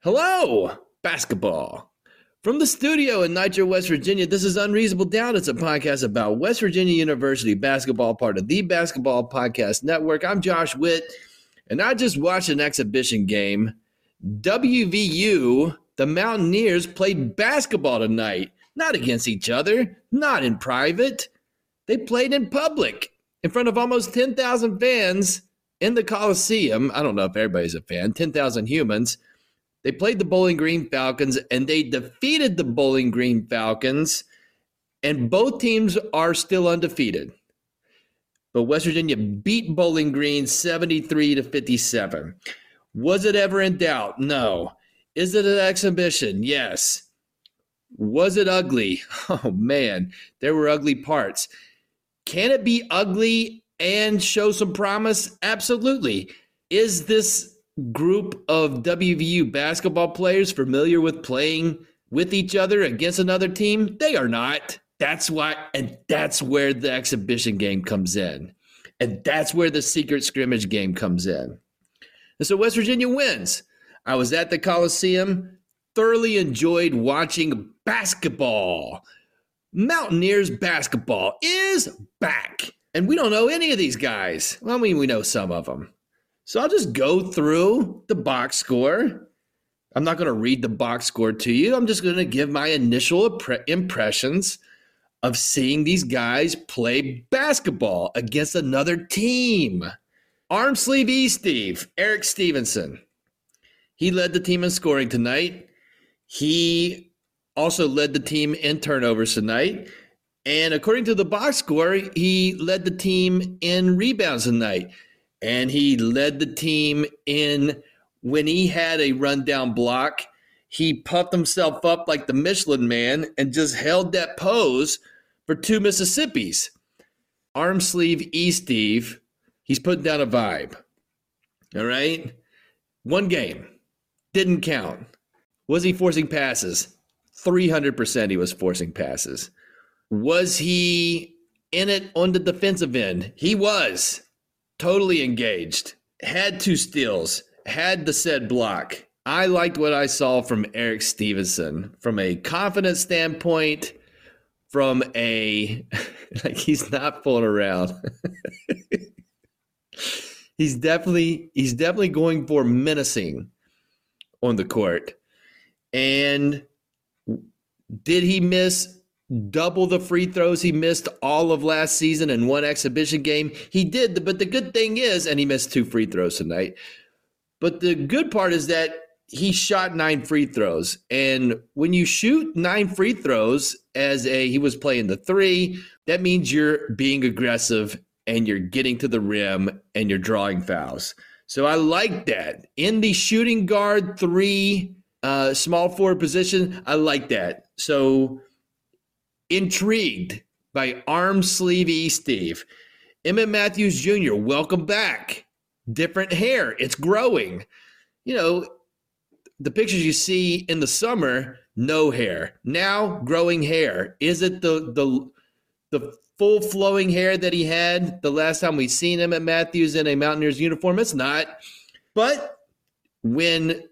Hello, basketball. From the studio in Nitro, West Virginia, this is Unreasonable Doubt. It's a podcast about West Virginia University basketball, part of the Basketball Podcast Network. I'm Josh Witt, and I just watched an exhibition game. WVU, the Mountaineers, played basketball tonight, not against each other, not in private. They played in public in front of almost 10,000 fans in the Coliseum. I don't know if everybody's a fan, 10,000 humans. They played the Bowling Green Falcons and they defeated the Bowling Green Falcons, and both teams are still undefeated. But West Virginia beat Bowling Green 73 to 57. Was it ever in doubt? No. Is it an exhibition? Yes. Was it ugly? Oh man, there were ugly parts. Can it be ugly and show some promise? Absolutely. Is this group of WVU basketball players familiar with playing with each other against another team? They are not. That's why, and that's where the exhibition game comes in. And that's where the secret scrimmage game comes in. And so West Virginia wins. I was at the Coliseum, thoroughly enjoyed watching basketball. Mountaineers basketball is back. And we don't know any of these guys. Well, I mean, we know some of them. So I'll just go through the box score. I'm not going to read the box score to you. I'm just going to give my initial impressions of seeing these guys play basketball against another team. Arm sleeve E Steve, Erik Stevenson. He led the team in scoring tonight. He also led the team in turnovers tonight. And according to the box score, he led the team in rebounds tonight. And he led the team in when he had a rundown block, he puffed himself up like the Michelin man and just held that pose for two Mississippis. Arm sleeve E Steve, he's putting down a vibe. All right. One game didn't count. Was he forcing passes? 300% he was forcing passes. Was he in it on the defensive end? He was totally engaged, had two steals, had the said block. I liked what I saw from Erik Stevenson from a confidence standpoint, from a like he's not fooling around. he's definitely he's definitely going for menacing on the court. And Did he miss double the free throws he missed all of last season in one exhibition game? He did, but the good thing is, and he missed two free throws tonight. But the good part is that he shot nine free throws. And when you shoot nine free throws as a he was playing the three, that means you're being aggressive and you're getting to the rim and you're drawing fouls. So I like that. In the shooting guard three uh, small forward position, I like that. So intrigued by arm sleeve E Steve. Emmitt Matthews Jr., welcome back. Different hair, it's growing. You know, the pictures you see in the summer, no hair. Now growing hair. Is it the the the full flowing hair that he had the last time we seen him at Matthews in a Mountaineers uniform? It's not. But when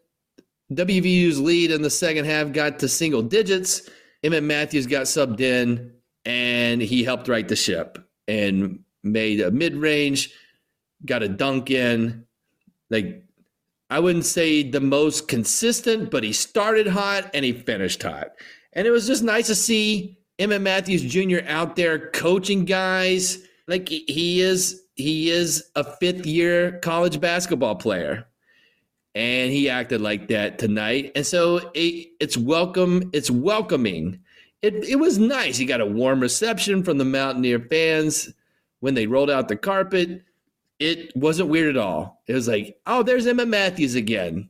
WVU's lead in the second half got to single digits, Emmitt Matthews got subbed in and he helped right the ship and made a mid range, got a dunk in. Like, I wouldn't say the most consistent, but he started hot and he finished hot. And it was just nice to see Emmitt Matthews Jr. out there coaching guys. Like he is, he is a fifth year college basketball player and he acted like that tonight. And so it, it's welcome. It's welcoming. It, it was nice. He got a warm reception from the Mountaineer fans when they rolled out the carpet. It wasn't weird at all. It was like, oh, there's Emmitt Matthews again.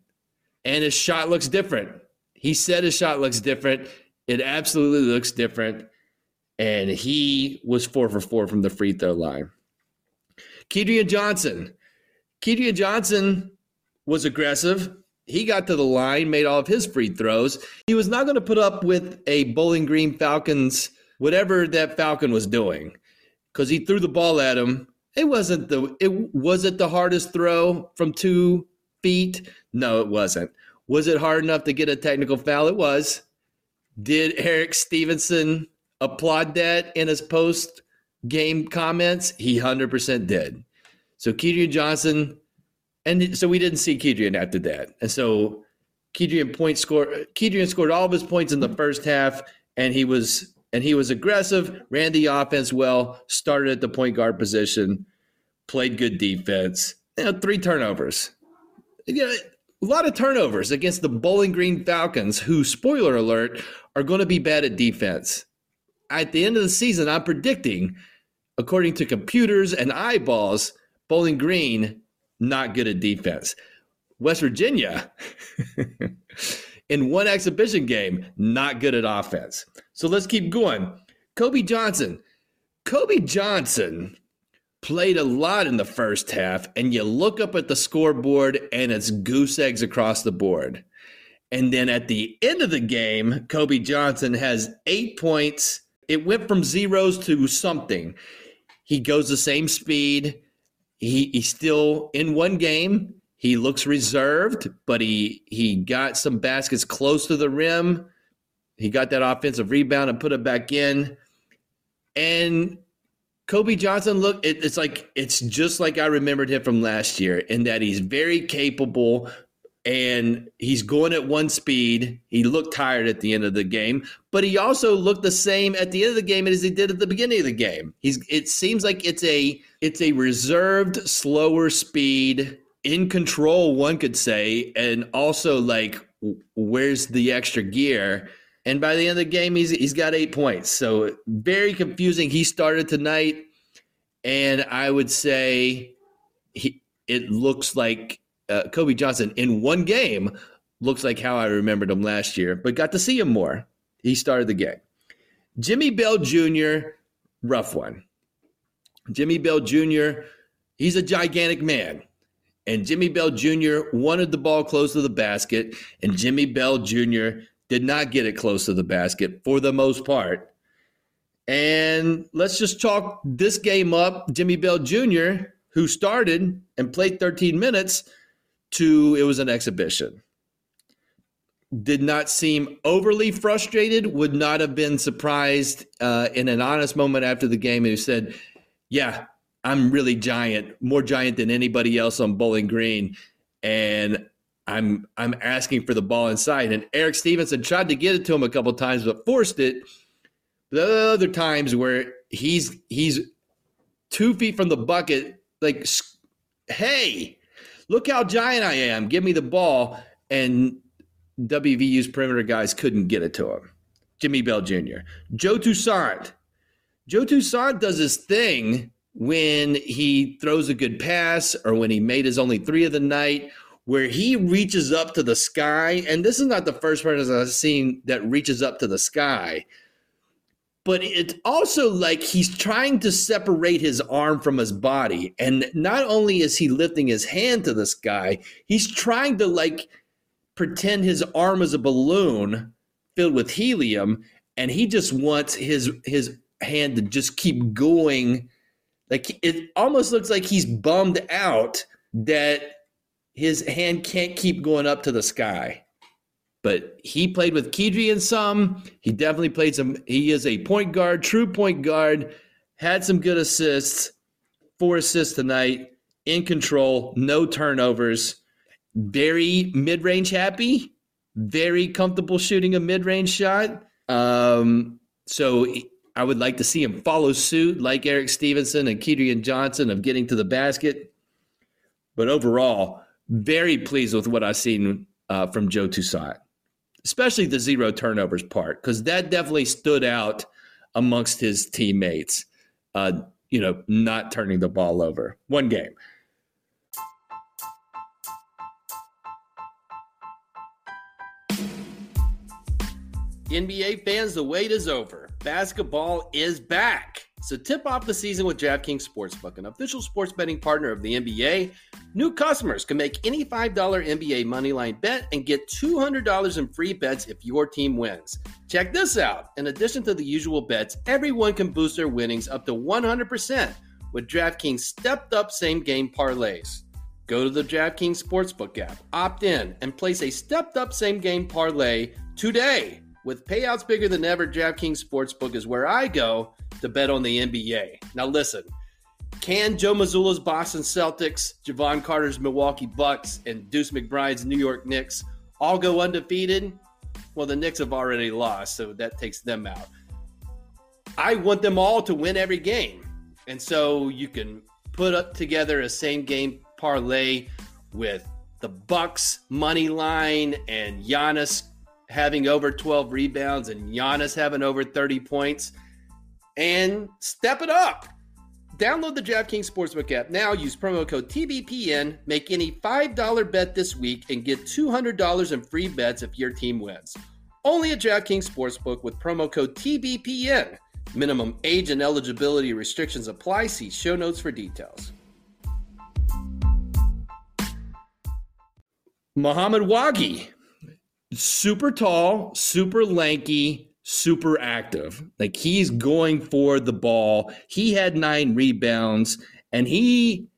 And his shot looks different. He said his shot looks different. It absolutely looks different. And he was four for four from the free throw line. Kedrian Johnson. Kedrian Johnson was aggressive. He got to the line, made all of his free throws. He was not going to put up with a Bowling Green Falcons, whatever that Falcon was doing, because he threw the ball at him. It wasn't the it was it the hardest throw from two feet? No, it wasn't. Was it hard enough to get a technical foul? It was. Did Erik Stevenson applaud that in his post game comments? He 100% did. So Kedrian Johnson and so we didn't see Kedrian after that. And so Kedrian point score Kedrian scored all of his points in the first half, and he was and he was aggressive, ran the offense well, started at the point guard position, played good defense. You know, three turnovers. You know, a lot of turnovers against the Bowling Green Falcons, who, spoiler alert, are going to be bad at defense. At the end of the season, I'm predicting, according to computers and eyeballs, Bowling Green not good at defense. West Virginia, in one exhibition game, not good at offense. So let's keep going. Kobe Johnson. Kobe Johnson played a lot in the first half, and you look up at the scoreboard and it's goose eggs across the board. And then at the end of the game, Kobe Johnson has eight points. It went from zeros to something. He goes the same speed. He he's still in one game. He looks reserved, but he he got some baskets close to the rim. He got that offensive rebound and put it back in. And Kobe Johnson, look, it, it's like it's just like I remembered him from last year, in that he's very capable, and he's going at one speed. He looked tired at the end of the game, but he also looked the same at the end of the game as he did at the beginning of the game. He's it seems like it's a it's a reserved, slower speed, in control, one could say, and also like where's the extra gear? And by the end of the game, he's he's got eight points. So very confusing. He started tonight, and I would say he it looks like uh, Kobe Johnson in one game looks like how I remembered him last year, but got to see him more. He started the game. Jimmy Bell Jr., rough one. Jimmy Bell Jr., he's a gigantic man. And Jimmy Bell Jr. wanted the ball close to the basket, and Jimmy Bell Jr. did not get it close to the basket for the most part. And let's just chalk this game up. Jimmy Bell Jr., who started and played 13 minutes, to it was an exhibition. Did not seem overly frustrated, would not have been surprised uh, in an honest moment after the game. Who said, Yeah, I'm really giant, more giant than anybody else on Bowling Green. And I'm I'm asking for the ball inside. And Erik Stevenson tried to get it to him a couple times, but forced it. The other times where he's he's two feet from the bucket, like, hey, look how giant I am. Give me the ball. And WVU's perimeter guys couldn't get it to him. Jimmy Bell Jr. Joe Toussaint. Joe Toussaint does his thing when he throws a good pass or when he made his only three of the night, where he reaches up to the sky. And this is not the first person I've seen that reaches up to the sky, but it's also like he's trying to separate his arm from his body. And not only is he lifting his hand to the sky, he's trying to like pretend his arm is a balloon filled with helium and he just wants his his hand to just keep going like it almost looks like he's bummed out that his hand can't keep going up to the sky but he played with Kedrian some he definitely played some he is a point guard true point guard had some good assists four assists tonight in control no turnovers very mid-range happy very comfortable shooting a mid-range shot. Um, so I would like to see him follow suit, like Erik Stevenson and Kedrian Johnson, of getting to the basket. But overall, very pleased with what I've seen uh, from Joe Toussaint, especially the zero turnovers part, because that definitely stood out amongst his teammates. Uh, you know, not turning the ball over. One game. NBA fans, the wait is over. Basketball is back. So tip off the season with DraftKings Sportsbook, an official sports betting partner of the NBA. New customers can make any $5 NBA moneyline bet and get $200 in free bets if your team wins. Check this out. In addition to the usual bets, everyone can boost their winnings up to 100% with DraftKings stepped up same game parlays. Go to the DraftKings Sportsbook app, opt in, and place a stepped up same game parlay today. With payouts bigger than ever, DraftKings Sportsbook is where I go to bet on the NBA. Now, listen can Joe Mazzulla's Boston Celtics, Jevon Carter's Milwaukee Bucks, and Deuce McBride's New York Knicks all go undefeated? Well, the Knicks have already lost, so that takes them out. I want them all to win every game. And so you can put up together a same game parlay with the Bucks money line and Giannis having over 12 rebounds and Giannis having over 30 points and step it up. Download the DraftKings Sportsbook app now. Use promo code TBPN. Make any $5 bet this week and get $200 in free bets if your team wins. Only at DraftKings Sportsbook with promo code TBPN. Minimum age and eligibility restrictions apply. See show notes for details. Mohamed Wague super tall, super lanky, super active. Like he's going for the ball. He had nine rebounds, and he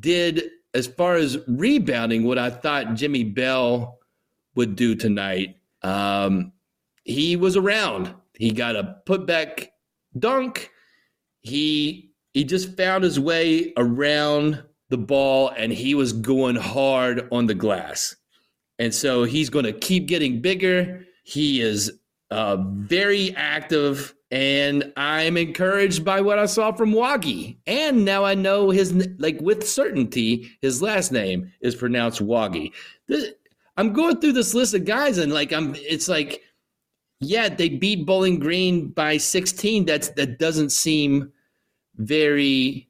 did, as far as rebounding, what I thought Jimmy Bell would do tonight. Um, he was around. He got a putback dunk. He he just found his way around the ball, and he was going hard on the glass. And so he's going to keep getting bigger. He is uh, very active, and I'm encouraged by what I saw from Wague. And now I know his, like with certainty, his last name is pronounced Wagi. I'm going through this list of guys, and like I'm, it's like, yeah, they beat Bowling Green by 16. That's that doesn't seem very.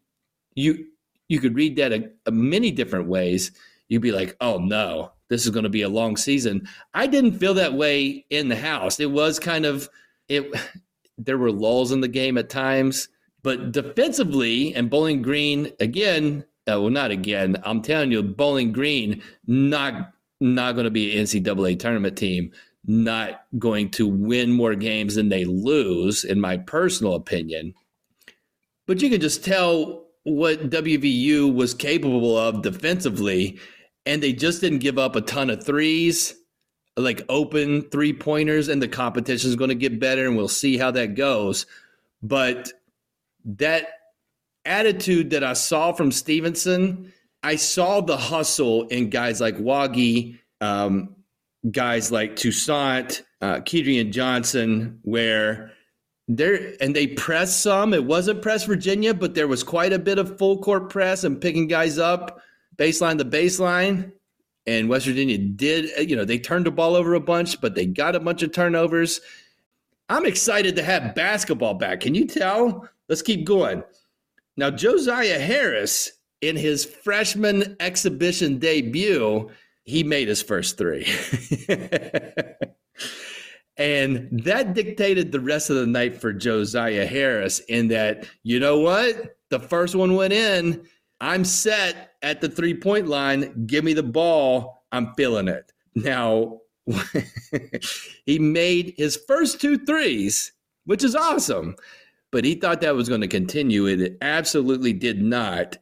You you could read that a, a many different ways. You'd be like, oh no, this is going to be a long season. I didn't feel that way in the house. It was kind of it. There were lulls in the game at times, but defensively and Bowling Green again. Uh, well, not again. I'm telling you, Bowling Green not not going to be an NCAA tournament team. Not going to win more games than they lose, in my personal opinion. But you can just tell what WVU was capable of defensively and they just didn't give up a ton of threes, like open three pointers, and the competition is going to get better, and we'll see how that goes. But that attitude that I saw from Stevenson, I saw the hustle in guys like Wague, um, guys like Toussaint, uh, Kedrian Johnson, where there and they pressed some. It wasn't press Virginia, but there was quite a bit of full court press and picking guys up baseline to baseline. And West Virginia did, eh, you know, they turned the ball over a bunch, but they got a bunch of turnovers. I'm excited to have basketball back. Can you tell? Let's keep going. Now, Josiah Harris, in his freshman exhibition debut, he made his first three. and that dictated the rest of the night for Josiah Harris in that, you know what? The first one went in. I'm set at the three point line. Give me the ball. I'm feeling it. Now, he made his first two threes, which is awesome, but he thought that was going to continue. It absolutely did not.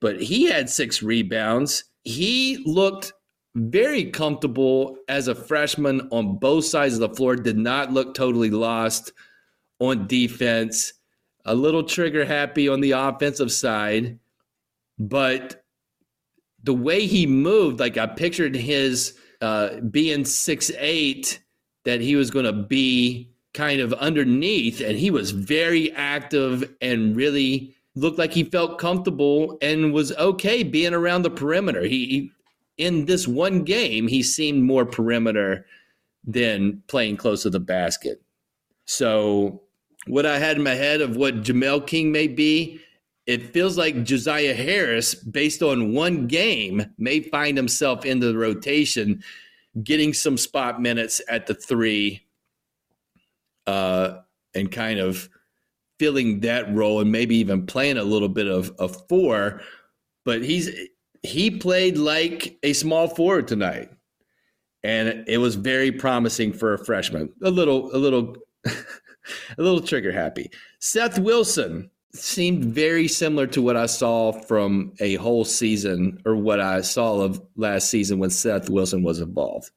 But he had six rebounds. He looked very comfortable as a freshman on both sides of the floor, did not look totally lost on defense, a little trigger happy on the offensive side. But the way he moved, like I pictured his uh, being six eight, that he was going to be kind of underneath, and he was very active and really looked like he felt comfortable and was okay being around the perimeter. He, he in this one game, he seemed more perimeter than playing close to the basket. So, what I had in my head of what Jamel King may be, it feels like Josiah Harris, based on one game, may find himself in the rotation, getting some spot minutes at the three, uh, and kind of filling that role, and maybe even playing a little bit of, a four. But he's he played like a small forward tonight, and it was very promising for a freshman. A little, a little, a little trigger happy. Seth Wilson seemed very similar to what I saw from a whole season, or what I saw of last season when Seth Wilson was involved.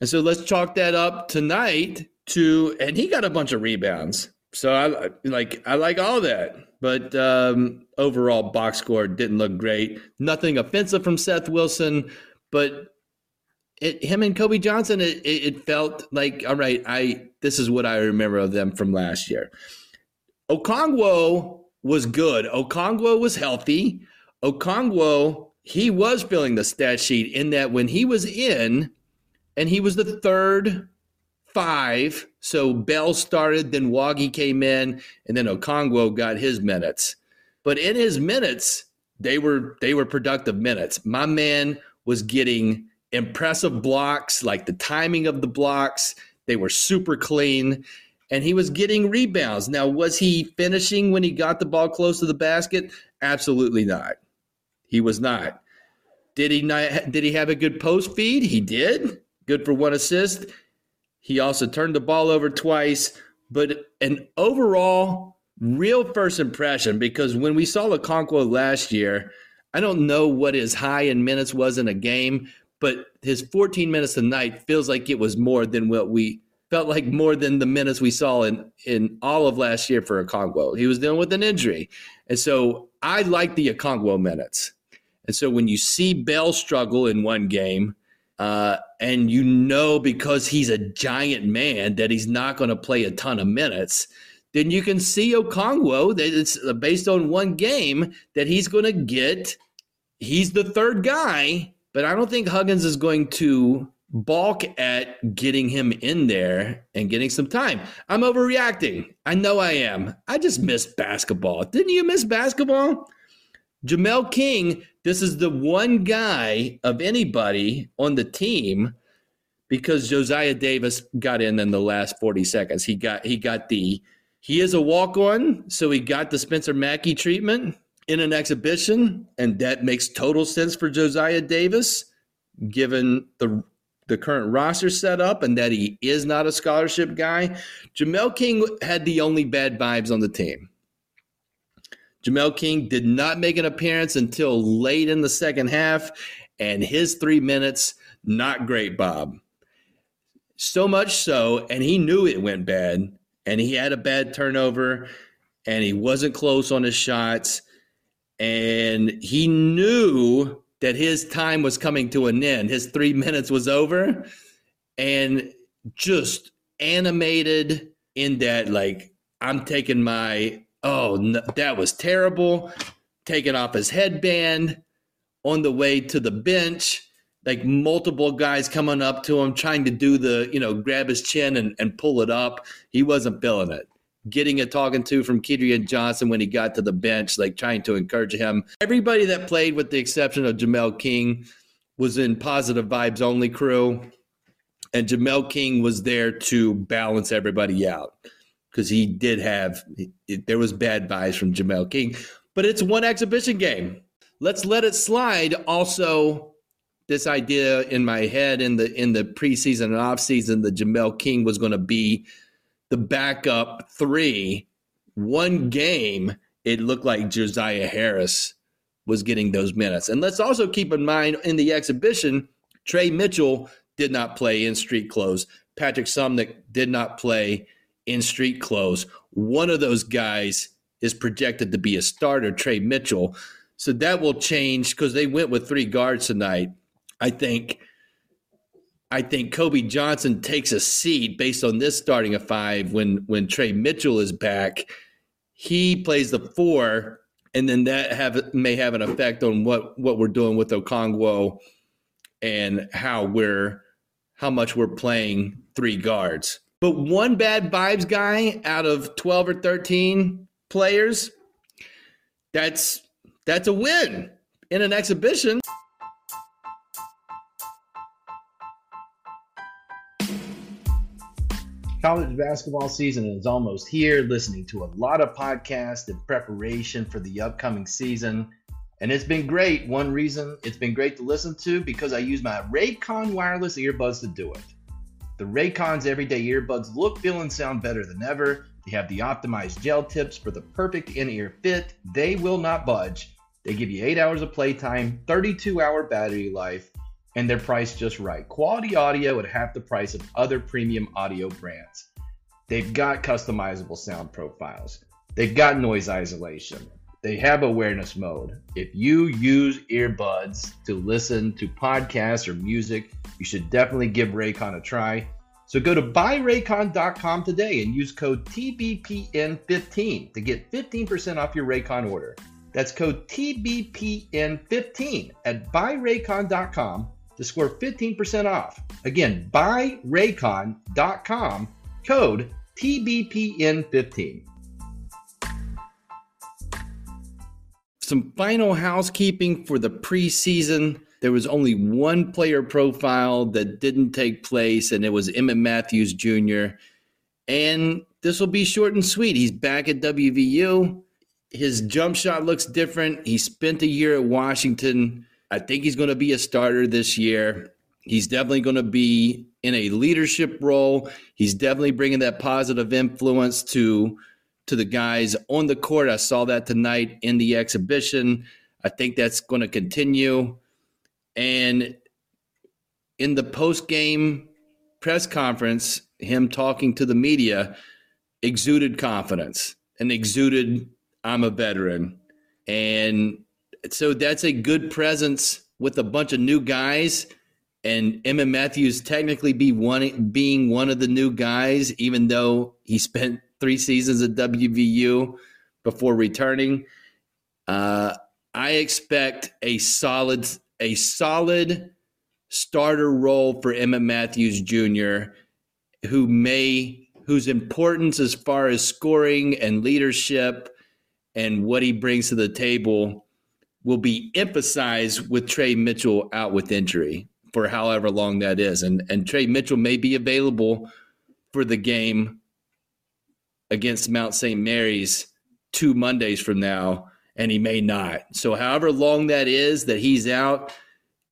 And so let's chalk that up tonight to, and he got a bunch of rebounds. So I like I like all that, but um, overall box score didn't look great. Nothing offensive from Seth Wilson, but it, him and Kobe Johnson, it, it, felt like all right. I this is what I remember of them from last year. Okonkwo was good. Okonkwo was healthy. Okonkwo he was filling the stat sheet in that when he was in, and he was the third five. So Bell started, then Wagi came in, and then Okonkwo got his minutes. But in his minutes, they were they were productive minutes. My man was getting impressive blocks, like the timing of the blocks. They were super clean. And he was getting rebounds. Now, was he finishing when he got the ball close to the basket? Absolutely not. He was not. Did he not did he have a good post feed? He did. Good for one assist. He also turned the ball over twice, but an overall real first impression because when we saw Okonkwo last year, I don't know what his high in minutes was in a game, but his 14 minutes a night feels like it was more than what we felt like more than the minutes we saw in in all of last year for Okonkwo. He was dealing with an injury. And so I like the Okonkwo minutes. And so when you see Bell struggle in one game, uh, and you know because he's a giant man that he's not going to play a ton of minutes, then you can see Okonkwo that it's based on one game that he's going to get. He's the third guy, but I don't think Huggins is going to balk at getting him in there and getting some time. I'm overreacting. I know I am. I just miss basketball. Didn't you miss basketball? Jamel King, this is the one guy of anybody on the team because Josiah Davis got in in the last 40 seconds. He got he got the he is a walk-on, so he got the Spencer Macke treatment in an exhibition, and that makes total sense for Josiah Davis, given the the current roster set up and that he is not a scholarship guy. Jamel King had the only bad vibes on the team. Jamel King did not make an appearance until late in the second half, and his three minutes, not great, Bob. So much so, and he knew it went bad, and he had a bad turnover, and he wasn't close on his shots, and he knew that his time was coming to an end. His three minutes was over, and just animated in that, like, I'm taking my, oh, no, that was terrible, taking off his headband on the way to the bench. Like multiple guys coming up to him, trying to do the, you know, grab his chin and, and pull it up. He wasn't feeling it getting a talking to from Kedrian Johnson when he got to the bench, like trying to encourage him. Everybody that played, with the exception of Jamel King, was in positive vibes only crew. And Jamel King was there to balance everybody out because he did have, it, there was bad vibes from Jamel King. But it's one exhibition game. Let's let it slide. Also, this idea in my head in the in the preseason and offseason that Jamel King was going to be the backup three, one game, it looked like Josiah Harris was getting those minutes. And let's also keep in mind in the exhibition, Tre Mitchell did not play in street clothes. Patrick Suemnick did not play in street clothes. One of those guys is projected to be a starter, Tre Mitchell. So that will change because they went with three guards tonight. I think I think Kobe Johnson takes a seat based on this starting a five when when Tre Mitchell is back. He plays the four, and then that have may have an effect on what what we're doing with Okonkwo and how we're how much we're playing three guards. But one bad vibes guy out of 12 or 13 players, that's that's a win in an exhibition. College basketball season is almost here, listening to a lot of podcasts in preparation for the upcoming season. And it's been great. One reason it's been great to listen to because I use my Raycon wireless earbuds to do it. The Raycon's everyday earbuds look, feel, and sound better than ever. They have the optimized gel tips for the perfect in ear fit. They will not budge. They give you 8 hours of playtime, 32 hour battery life, and they're priced just right. Quality audio at half the price of other premium audio brands. They've got customizable sound profiles. They've got noise isolation. They have awareness mode. If you use earbuds to listen to podcasts or music, you should definitely give Raycon a try. So go to buyraycon.com today and use code TBPN15 to get 15% off your Raycon order. That's code TBPN15 at buyraycon.com to score 15% off. Again, buyraycon.com, code TBPN15. Some final housekeeping for the preseason. There was only one player profile that didn't take place, and it was Emmitt Matthews Jr. And this will be short and sweet. He's back at WVU. His jump shot looks different. He spent a year at Washington I think he's going to be a starter this year. He's definitely going to be in a leadership role. He's definitely bringing that positive influence to to the guys on the court. I saw that tonight in the exhibition. I think that's going to continue. And in the post game press conference, him talking to the media exuded confidence and exuded, I'm a veteran. And so that's a good presence with a bunch of new guys and Emmitt Matthews technically be one being one of the new guys, even though he spent three seasons at WVU before returning. Uh, I expect a solid a solid starter role for Emmitt Matthews Jr., who may whose importance as far as scoring and leadership and what he brings to the table will be emphasized with Tre Mitchell out with injury for however long that is. And and Tre Mitchell may be available for the game against Mount St. Mary's two Mondays from now, and he may not. So however long that is that he's out,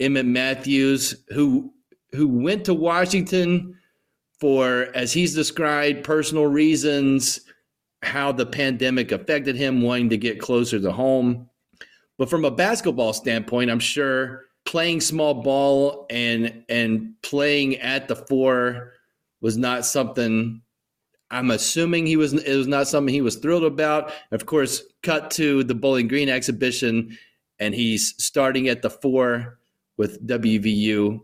Emmitt Matthews, who who went to Washington for, as he's described, personal reasons, how the pandemic affected him, wanting to get closer to home. But from a basketball standpoint, I'm sure playing small ball and and playing at the four was not something I'm assuming he was it was not something he was thrilled about. Of course, cut to the Bowling Green exhibition and he's starting at the four with WVU,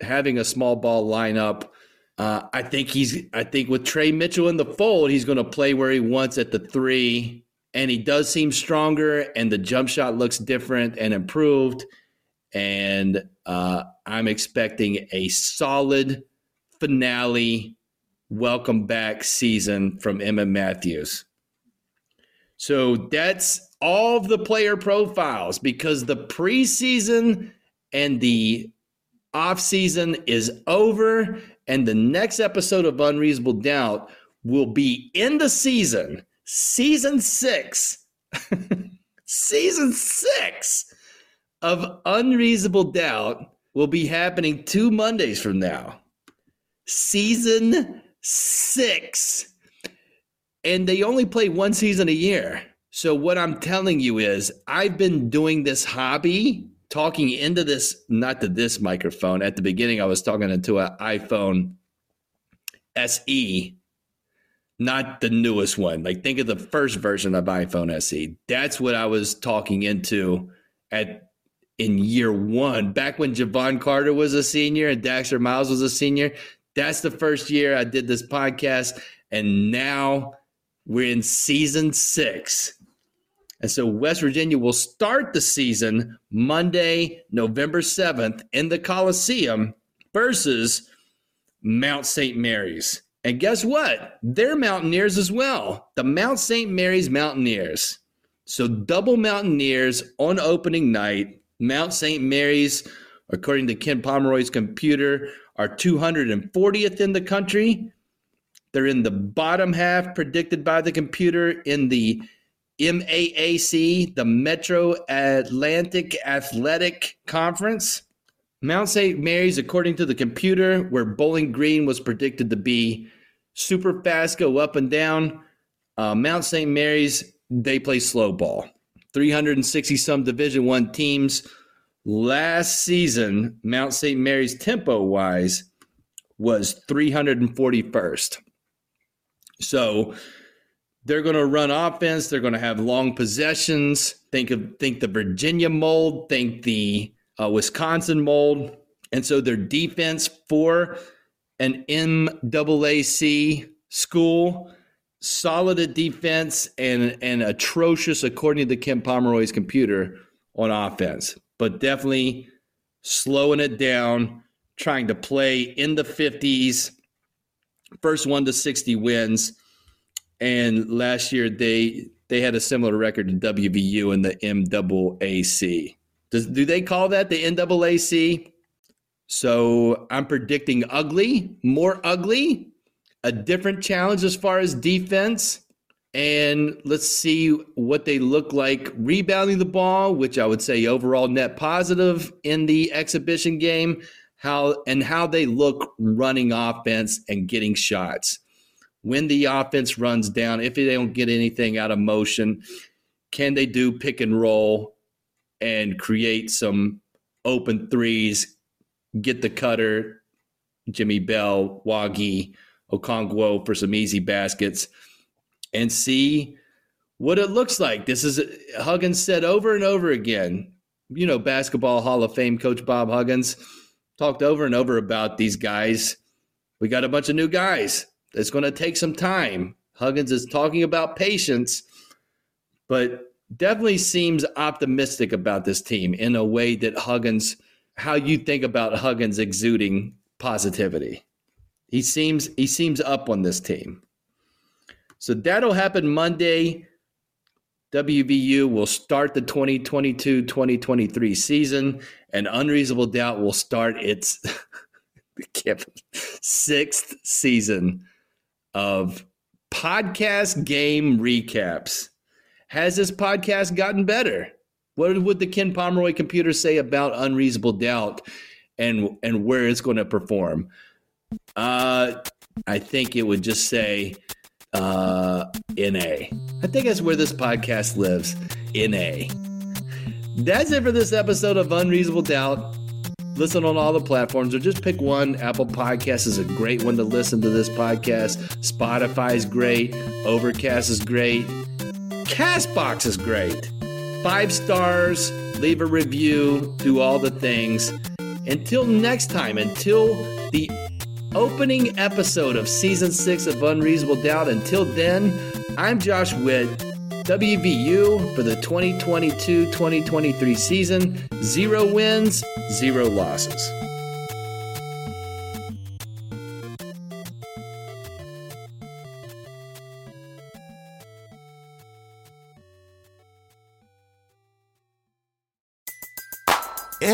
having a small ball lineup. Uh, I think he's. I think with Tre Mitchell in the fold, he's going to play where he wants at the three, and he does seem stronger, and the jump shot looks different and improved. And uh, I'm expecting a solid finale, welcome back season from Emmitt Matthews. So that's all of the player profiles because the preseason and the offseason is over. And the next episode of Unreasonable Doubt will be in the season, season six. season six of Unreasonable Doubt will be happening two Mondays from now. Season six and they only play one season a year. So what I'm telling you is I've been doing this hobby, talking into this, not to this microphone. At the beginning, I was talking into an iPhone SE, not the newest one. Like think of the first version of iPhone SE. That's what I was talking into at in year one, back when Jevon Carter was a senior and Daxter Miles was a senior. That's the first year I did this podcast. And now we're in season six. And so West Virginia will start the season Monday, November 7th in the Coliseum versus Mount St. Mary's. And guess what? They're Mountaineers as well. The Mount St. Mary's Mountaineers. So double Mountaineers on opening night. Mount St. Mary's, according to Ken Pomeroy's computer, are 240th in the country. They're in the bottom half, predicted by the computer in the MAAC, the Metro Atlantic Athletic Conference. Mount St. Mary's, according to the computer, where Bowling Green was predicted to be super fast, go up and down. Uh, Mount St. Mary's, they play slow ball. 360 some Division One teams. Last season, Mount St. Mary's tempo wise was 341st. So they're going to run offense. They're going to have long possessions. Think of think the Virginia mold. Think the uh, Wisconsin mold. And so their defense for an MAAC school, solid at defense and and atrocious according to Ken Pomeroy's computer on offense. But definitely slowing it down, trying to play in the 50s first one to 60 wins. And last year they they had a similar record to WVU in the MAAC. Does, do they call that the NAAC? So I'm predicting ugly, more ugly, a different challenge as far as defense. And let's see what they look like rebounding the ball, which I would say overall net positive in the exhibition game how and how they look running offense and getting shots. When the offense runs down, if they don't get anything out of motion, can they do pick and roll and create some open threes, get the cutter, Jimmy Bell, Wague, Okonkwo for some easy baskets, and see what it looks like. This is Huggins said over and over again. You know, basketball Hall of Fame coach Bob Huggins talked over and over about these guys. We got a bunch of new guys. It's going to take some time. Huggins is talking about patience, but definitely seems optimistic about this team in a way that Huggins, how you think about Huggins exuding positivity. He seems he seems up on this team. So that'll happen Monday. WVU will start the 2022 2023 season, and Unreasonable Doubt will start its sixth season of podcast game recaps. Has this podcast gotten better? What would the Ken Pomeroy computer say about Unreasonable Doubt and, and where it's going to perform? Uh, I think it would just say uh, NA. I think that's where this podcast lives. NA. That's it for this episode of Unreasonable Doubt. Listen on all the platforms or just pick one. Apple Podcast is a great one to listen to this podcast. Spotify is great. Overcast is great. Castbox is great. Five stars leave a review, do all the things. Until next time, until the opening episode of season six of Unreasonable Doubt, until then, I'm Josh Witt. WVU for the 2022 2023 season. Zero wins, zero losses.